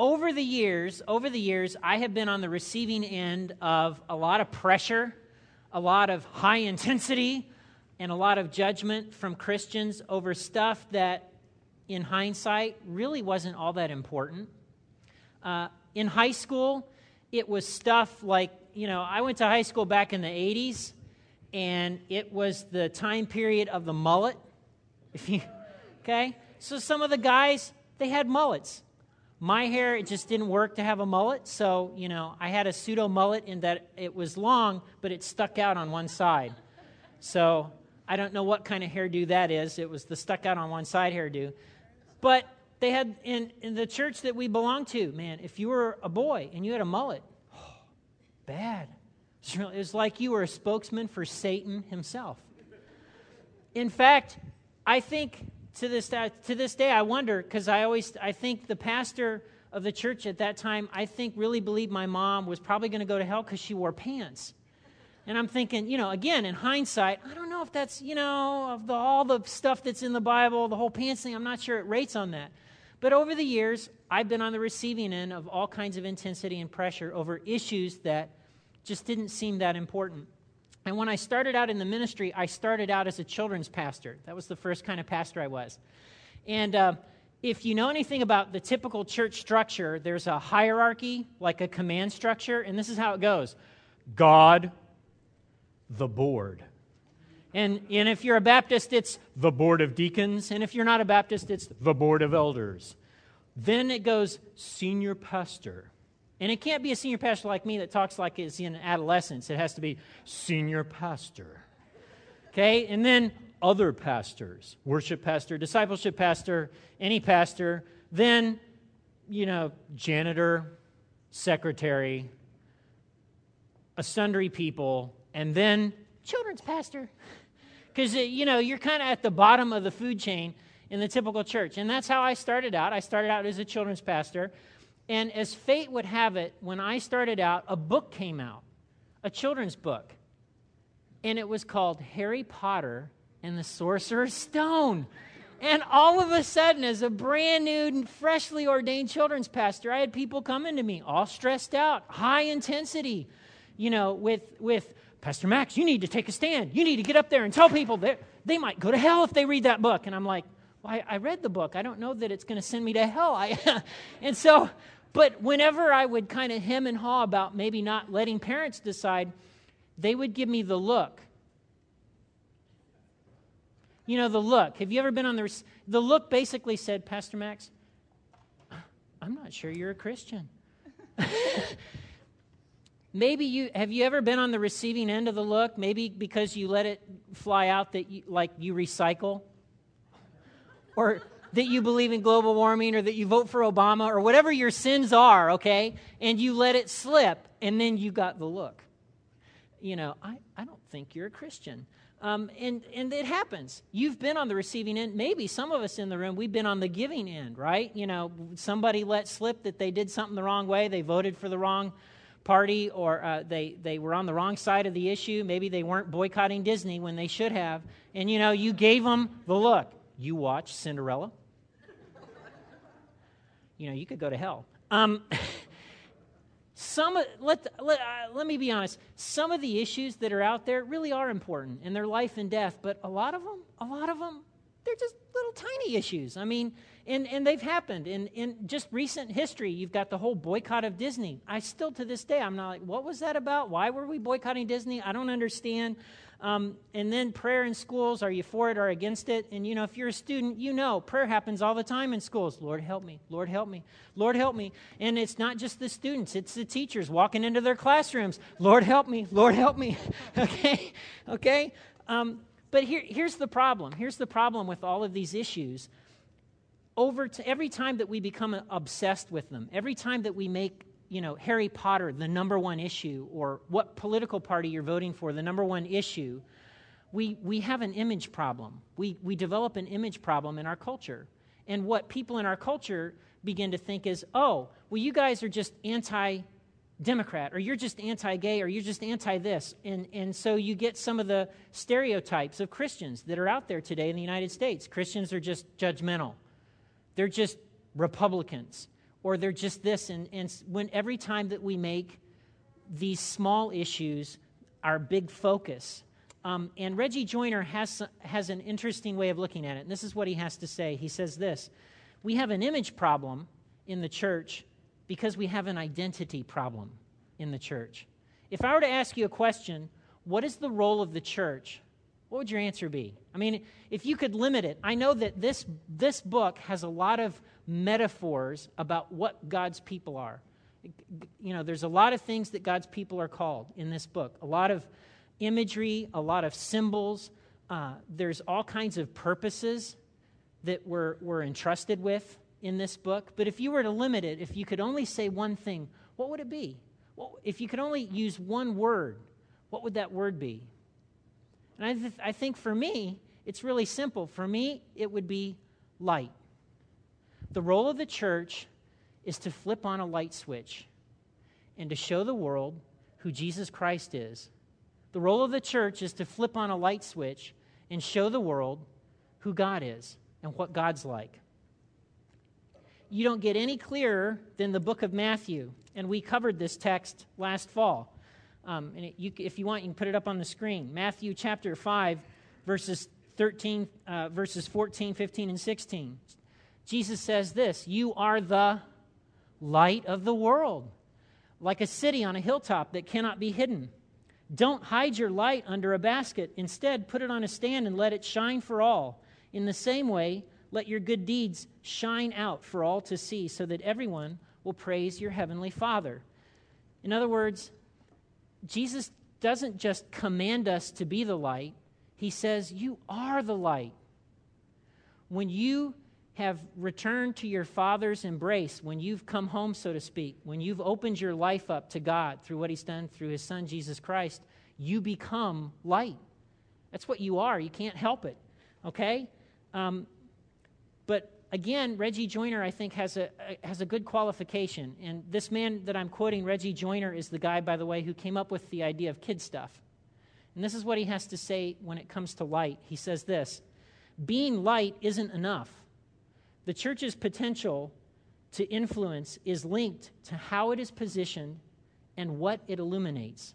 over the years, over the years, I have been on the receiving end of a lot of pressure, a lot of high intensity, and a lot of judgment from Christians over stuff that, in hindsight, really wasn't all that important. Uh, in high school, it was stuff like, you know, I went to high school back in the 80s, and it was the time period of the mullet. If you, okay? So some of the guys, they had mullets. My hair, it just didn't work to have a mullet, so, you know, I had a pseudo mullet in that it was long, but it stuck out on one side. So I don't know what kind of hairdo that is. It was the stuck out on one side hairdo. But they had, in, in the church that we belonged to, man, if you were a boy and you had a mullet, oh, bad. It was like you were a spokesman for Satan himself. In fact, I think to this, uh, to this day, I wonder, because I always, I think the pastor of the church at that time, I think really believed my mom was probably going to go to hell because she wore pants. And I'm thinking, you know, again, in hindsight, I don't know if that's, you know, of the, all the stuff that's in the Bible, the whole pants thing, I'm not sure it rates on that. But over the years, I've been on the receiving end of all kinds of intensity and pressure over issues that just didn't seem that important. And when I started out in the ministry, I started out as a children's pastor. That was the first kind of pastor I was. And uh, if you know anything about the typical church structure, there's a hierarchy, like a command structure, and this is how it goes God, the board. And, and if you're a Baptist, it's the board of deacons. And if you're not a Baptist, it's the board of elders. Then it goes senior pastor. And it can't be a senior pastor like me that talks like it's in adolescence. It has to be senior pastor. Okay? And then other pastors worship pastor, discipleship pastor, any pastor. Then, you know, janitor, secretary, a sundry people, and then children's pastor. Because, uh, you know, you're kind of at the bottom of the food chain in the typical church. And that's how I started out. I started out as a children's pastor. And as fate would have it, when I started out, a book came out, a children's book. And it was called Harry Potter and the Sorcerer's Stone. And all of a sudden, as a brand new, and freshly ordained children's pastor, I had people coming to me all stressed out, high intensity, you know, with, with Pastor Max, you need to take a stand. You need to get up there and tell people that they might go to hell if they read that book. And I'm like, well, I, I read the book. I don't know that it's going to send me to hell. I, and so but whenever I would kind of hem and haw about maybe not letting parents decide, they would give me the look. You know, the look. Have you ever been on the. The look basically said, Pastor Max, I'm not sure you're a Christian. maybe you have you ever been on the receiving end of the look maybe because you let it fly out that you like you recycle or that you believe in global warming or that you vote for Obama or whatever your sins are, okay? And you let it slip, and then you got the look. You know, I, I don't think you're a Christian. Um, and, and it happens. You've been on the receiving end. Maybe some of us in the room, we've been on the giving end, right? You know, somebody let slip that they did something the wrong way, they voted for the wrong party, or uh, they, they were on the wrong side of the issue. Maybe they weren't boycotting Disney when they should have. And, you know, you gave them the look. You watched Cinderella you know, you could go to hell. Um, some let, let, uh, let me be honest. Some of the issues that are out there really are important in their life and death but a lot of them a lot of them they're just little tiny issues. I mean and, and they've happened. In, in just recent history you've got the whole boycott of disney. I still to this day i'm not like what was that about? Why were we boycotting disney? I don't understand um, and then prayer in schools are you for it or against it? And you know, if you're a student, you know prayer happens all the time in schools. Lord, help me. Lord, help me. Lord, help me. And it's not just the students, it's the teachers walking into their classrooms. Lord, help me. Lord, help me. okay? Okay? Um, but here, here's the problem. Here's the problem with all of these issues. Over every time that we become obsessed with them, every time that we make you know, Harry Potter, the number one issue, or what political party you're voting for, the number one issue, we, we have an image problem. We, we develop an image problem in our culture. And what people in our culture begin to think is, oh, well, you guys are just anti Democrat, or you're just anti gay, or you're just anti this. And, and so you get some of the stereotypes of Christians that are out there today in the United States. Christians are just judgmental, they're just Republicans or they're just this. And, and when every time that we make these small issues our big focus. Um, and Reggie Joiner has, has an interesting way of looking at it. And this is what he has to say. He says this We have an image problem in the church because we have an identity problem in the church. If I were to ask you a question, what is the role of the church? What would your answer be? I mean, if you could limit it, I know that this, this book has a lot of metaphors about what God's people are. You know, there's a lot of things that God's people are called in this book, a lot of imagery, a lot of symbols. Uh, there's all kinds of purposes that we're, we're entrusted with in this book. But if you were to limit it, if you could only say one thing, what would it be? Well, if you could only use one word, what would that word be? And I, th- I think for me, it's really simple. For me, it would be light. The role of the church is to flip on a light switch and to show the world who Jesus Christ is. The role of the church is to flip on a light switch and show the world who God is and what God's like. You don't get any clearer than the book of Matthew, and we covered this text last fall. Um, and it, you, if you want, you can put it up on the screen. Matthew chapter 5, verses 13, uh, verses 14, 15, and 16. Jesus says this You are the light of the world, like a city on a hilltop that cannot be hidden. Don't hide your light under a basket. Instead, put it on a stand and let it shine for all. In the same way, let your good deeds shine out for all to see, so that everyone will praise your heavenly Father. In other words, Jesus doesn't just command us to be the light, he says, You are the light. When you have returned to your Father's embrace, when you've come home, so to speak, when you've opened your life up to God through what He's done through His Son, Jesus Christ, you become light. That's what you are. You can't help it. Okay? Um, but again, Reggie Joiner, I think, has a, has a good qualification. And this man that I'm quoting, Reggie Joiner, is the guy, by the way, who came up with the idea of KidStuf. And this is what he has to say when it comes to light. He says this Being light isn't enough. The church's potential to influence is linked to how it is positioned and what it illuminates.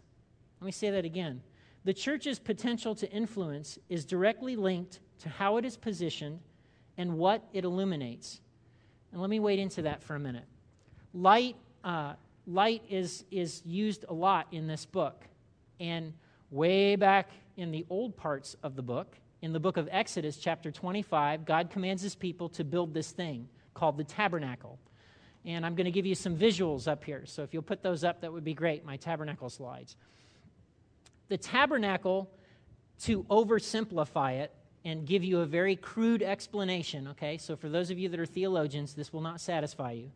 Let me say that again. The church's potential to influence is directly linked to how it is positioned and what it illuminates. And let me wade into that for a minute. Light, uh, light is, is used a lot in this book. And way back in the old parts of the book, in the book of Exodus, chapter 25, God commands his people to build this thing called the tabernacle. And I'm going to give you some visuals up here. So if you'll put those up, that would be great, my tabernacle slides. The tabernacle, to oversimplify it, and give you a very crude explanation, okay? So, for those of you that are theologians, this will not satisfy you.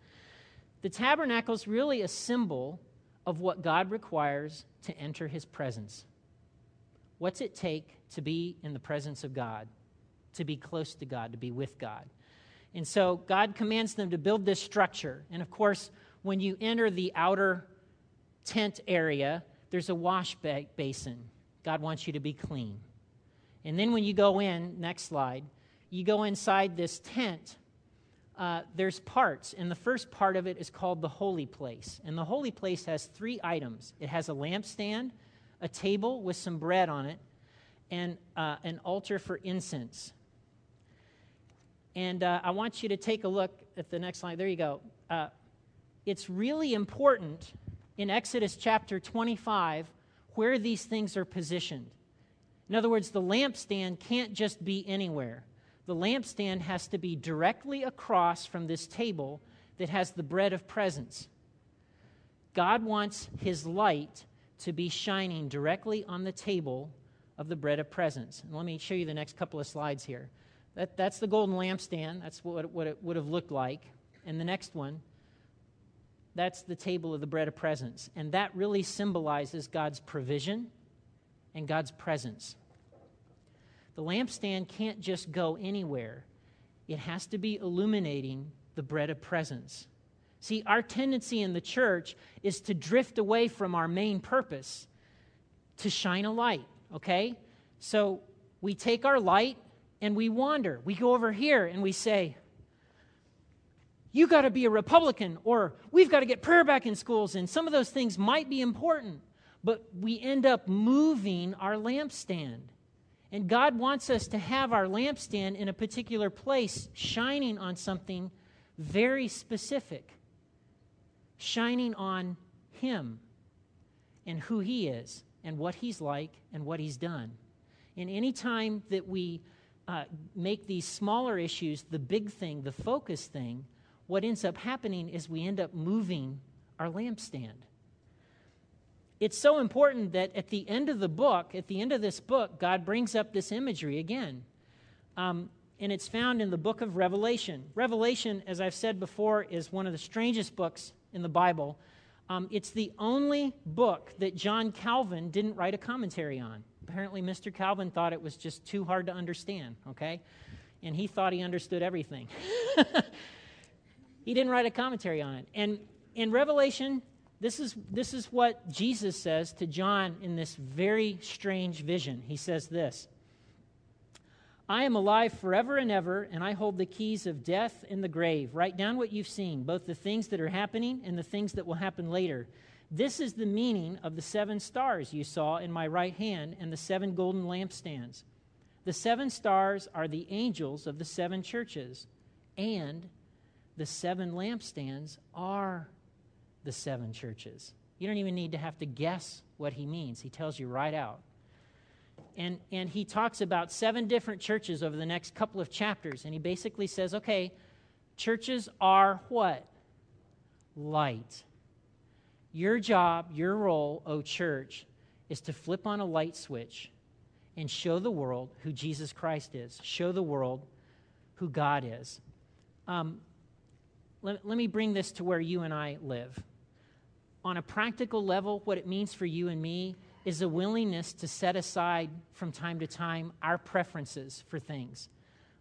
The tabernacle is really a symbol of what God requires to enter his presence. What's it take to be in the presence of God, to be close to God, to be with God? And so, God commands them to build this structure. And of course, when you enter the outer tent area, there's a wash basin. God wants you to be clean. And then when you go in, next slide, you go inside this tent. Uh, there's parts, and the first part of it is called the holy place. And the holy place has three items it has a lampstand, a table with some bread on it, and uh, an altar for incense. And uh, I want you to take a look at the next slide. There you go. Uh, it's really important in Exodus chapter 25 where these things are positioned. In other words, the lampstand can't just be anywhere. The lampstand has to be directly across from this table that has the bread of presence. God wants his light to be shining directly on the table of the bread of presence. And let me show you the next couple of slides here. That, that's the golden lampstand. That's what, what it would have looked like. And the next one, that's the table of the bread of presence. And that really symbolizes God's provision and God's presence. The lampstand can't just go anywhere, it has to be illuminating the bread of presence. See, our tendency in the church is to drift away from our main purpose, to shine a light, okay? So we take our light and we wander. We go over here and we say, you got to be a Republican, or we've got to get prayer back in schools. And some of those things might be important, but we end up moving our lampstand. And God wants us to have our lampstand in a particular place, shining on something very specific, shining on Him and who He is and what He's like and what He's done. And any time that we uh, make these smaller issues the big thing, the focus thing, what ends up happening is we end up moving our lampstand. It's so important that at the end of the book, at the end of this book, God brings up this imagery again. Um, and it's found in the book of Revelation. Revelation, as I've said before, is one of the strangest books in the Bible. Um, it's the only book that John Calvin didn't write a commentary on. Apparently, Mr. Calvin thought it was just too hard to understand, okay? And he thought he understood everything. he didn't write a commentary on it. And in Revelation, this is, this is what Jesus says to John in this very strange vision. He says this I am alive forever and ever, and I hold the keys of death and the grave. Write down what you've seen, both the things that are happening and the things that will happen later. This is the meaning of the seven stars you saw in my right hand and the seven golden lampstands. The seven stars are the angels of the seven churches, and the seven lampstands are the seven churches. You don't even need to have to guess what he means. He tells you right out. And, and he talks about seven different churches over the next couple of chapters. And he basically says, okay, churches are what? Light. Your job, your role, oh church, is to flip on a light switch and show the world who Jesus Christ is, show the world who God is. Um, let, let me bring this to where you and I live on a practical level, what it means for you and me is a willingness to set aside from time to time our preferences for things.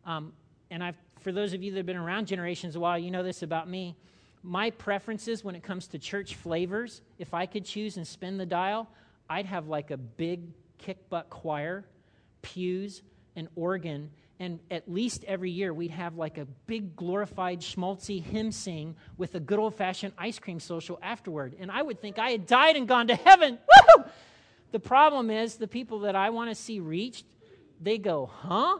Um, and I've, for those of you that have been around generations a while, you know this about me. My preferences when it comes to church flavors, if I could choose and spin the dial, I'd have like a big kick butt choir, pews, an organ, and at least every year we'd have like a big glorified schmaltzy hymn sing with a good old fashioned ice cream social afterward. And I would think I had died and gone to heaven. Woo! The problem is the people that I want to see reached, they go, huh?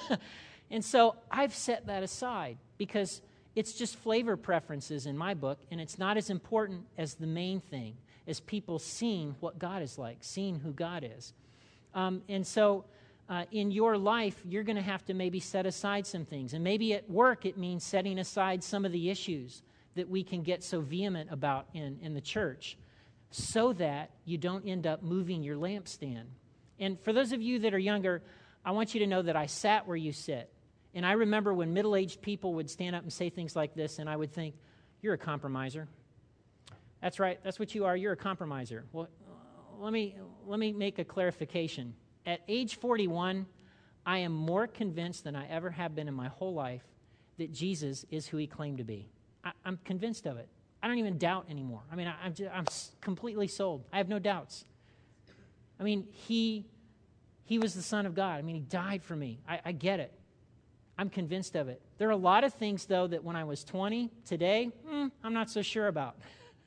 and so I've set that aside because it's just flavor preferences in my book, and it's not as important as the main thing, as people seeing what God is like, seeing who God is. Um, and so uh, in your life, you're going to have to maybe set aside some things. And maybe at work, it means setting aside some of the issues that we can get so vehement about in, in the church so that you don't end up moving your lampstand. And for those of you that are younger, I want you to know that I sat where you sit. And I remember when middle aged people would stand up and say things like this, and I would think, You're a compromiser. That's right, that's what you are. You're a compromiser. Well, let me, let me make a clarification. At age 41, I am more convinced than I ever have been in my whole life that Jesus is who he claimed to be. I, am convinced of it. I don't even doubt anymore. I mean, I, am I'm, I'm completely sold. I have no doubts. I mean, he, he was the Son of God. I mean, he died for me. I, I get it. I'm convinced of it. There are a lot of things, though, that when I was 20, today, hmm, I'm not so sure about.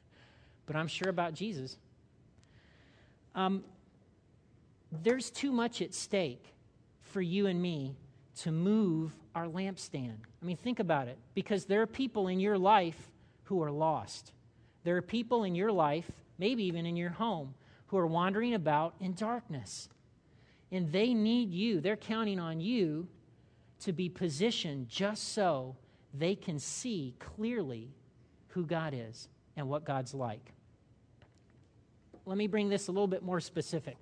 but I'm sure about Jesus. Um, there's too much at stake for you and me to move our lampstand. I mean, think about it. Because there are people in your life who are lost. There are people in your life, maybe even in your home, who are wandering about in darkness. And they need you. They're counting on you to be positioned just so they can see clearly who God is and what God's like. Let me bring this a little bit more specific.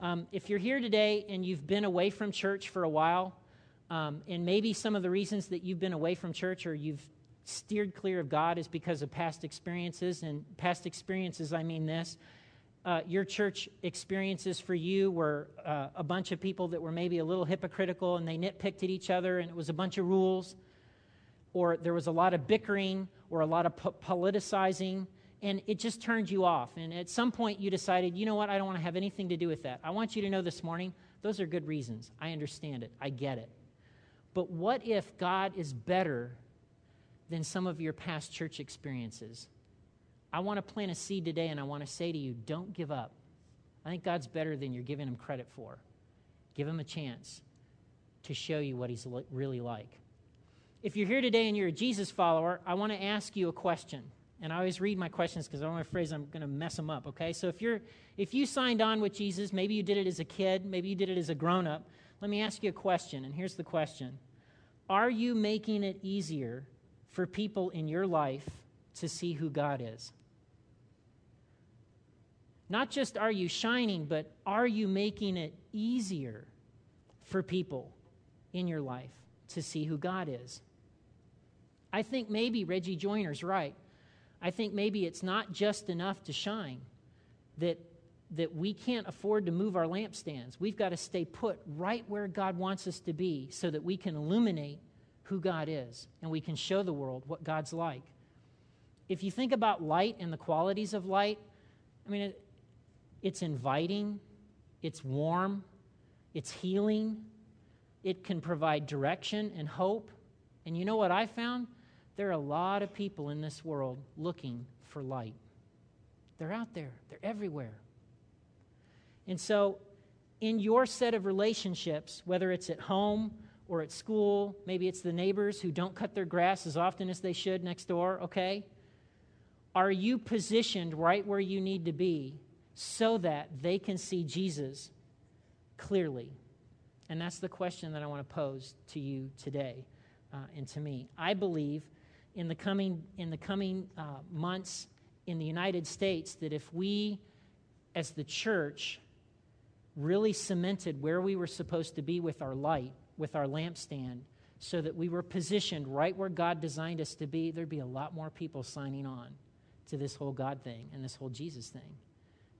Um, if you're here today and you've been away from church for a while, um, and maybe some of the reasons that you've been away from church or you've steered clear of God is because of past experiences, and past experiences, I mean this. Uh, your church experiences for you were uh, a bunch of people that were maybe a little hypocritical and they nitpicked at each other and it was a bunch of rules, or there was a lot of bickering or a lot of po- politicizing and it just turned you off. And at some point, you decided, you know what, I don't want to have anything to do with that. I want you to know this morning, those are good reasons. I understand it, I get it. But what if God is better than some of your past church experiences. I want to plant a seed today and I want to say to you, don't give up. I think God's better than you're giving him credit for. Give him a chance to show you what he's really like. If you're here today and you're a Jesus follower, I want to ask you a question. And I always read my questions because I'm afraid I'm going to mess them up, okay? So if you're if you signed on with Jesus, maybe you did it as a kid, maybe you did it as a grown-up, let me ask you a question, and here's the question. Are you making it easier for people in your life to see who God is? Not just are you shining, but are you making it easier for people in your life to see who God is? I think maybe Reggie Joiner's right. I think maybe it's not just enough to shine, that, that we can't afford to move our lampstands. We've got to stay put right where God wants us to be so that we can illuminate who God is and we can show the world what God's like. If you think about light and the qualities of light, I mean, it, it's inviting, it's warm, it's healing, it can provide direction and hope. And you know what I found? There are a lot of people in this world looking for light. They're out there, they're everywhere. And so, in your set of relationships, whether it's at home or at school, maybe it's the neighbors who don't cut their grass as often as they should next door, okay? Are you positioned right where you need to be so that they can see Jesus clearly? And that's the question that I want to pose to you today uh, and to me. I believe in the coming, in the coming uh, months in the United States that if we, as the church, really cemented where we were supposed to be with our light, with our lampstand, so that we were positioned right where God designed us to be, there'd be a lot more people signing on to this whole God thing and this whole Jesus thing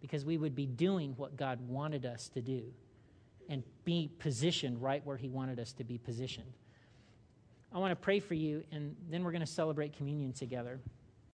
because we would be doing what God wanted us to do and be positioned right where He wanted us to be positioned. I want to pray for you, and then we're going to celebrate communion together.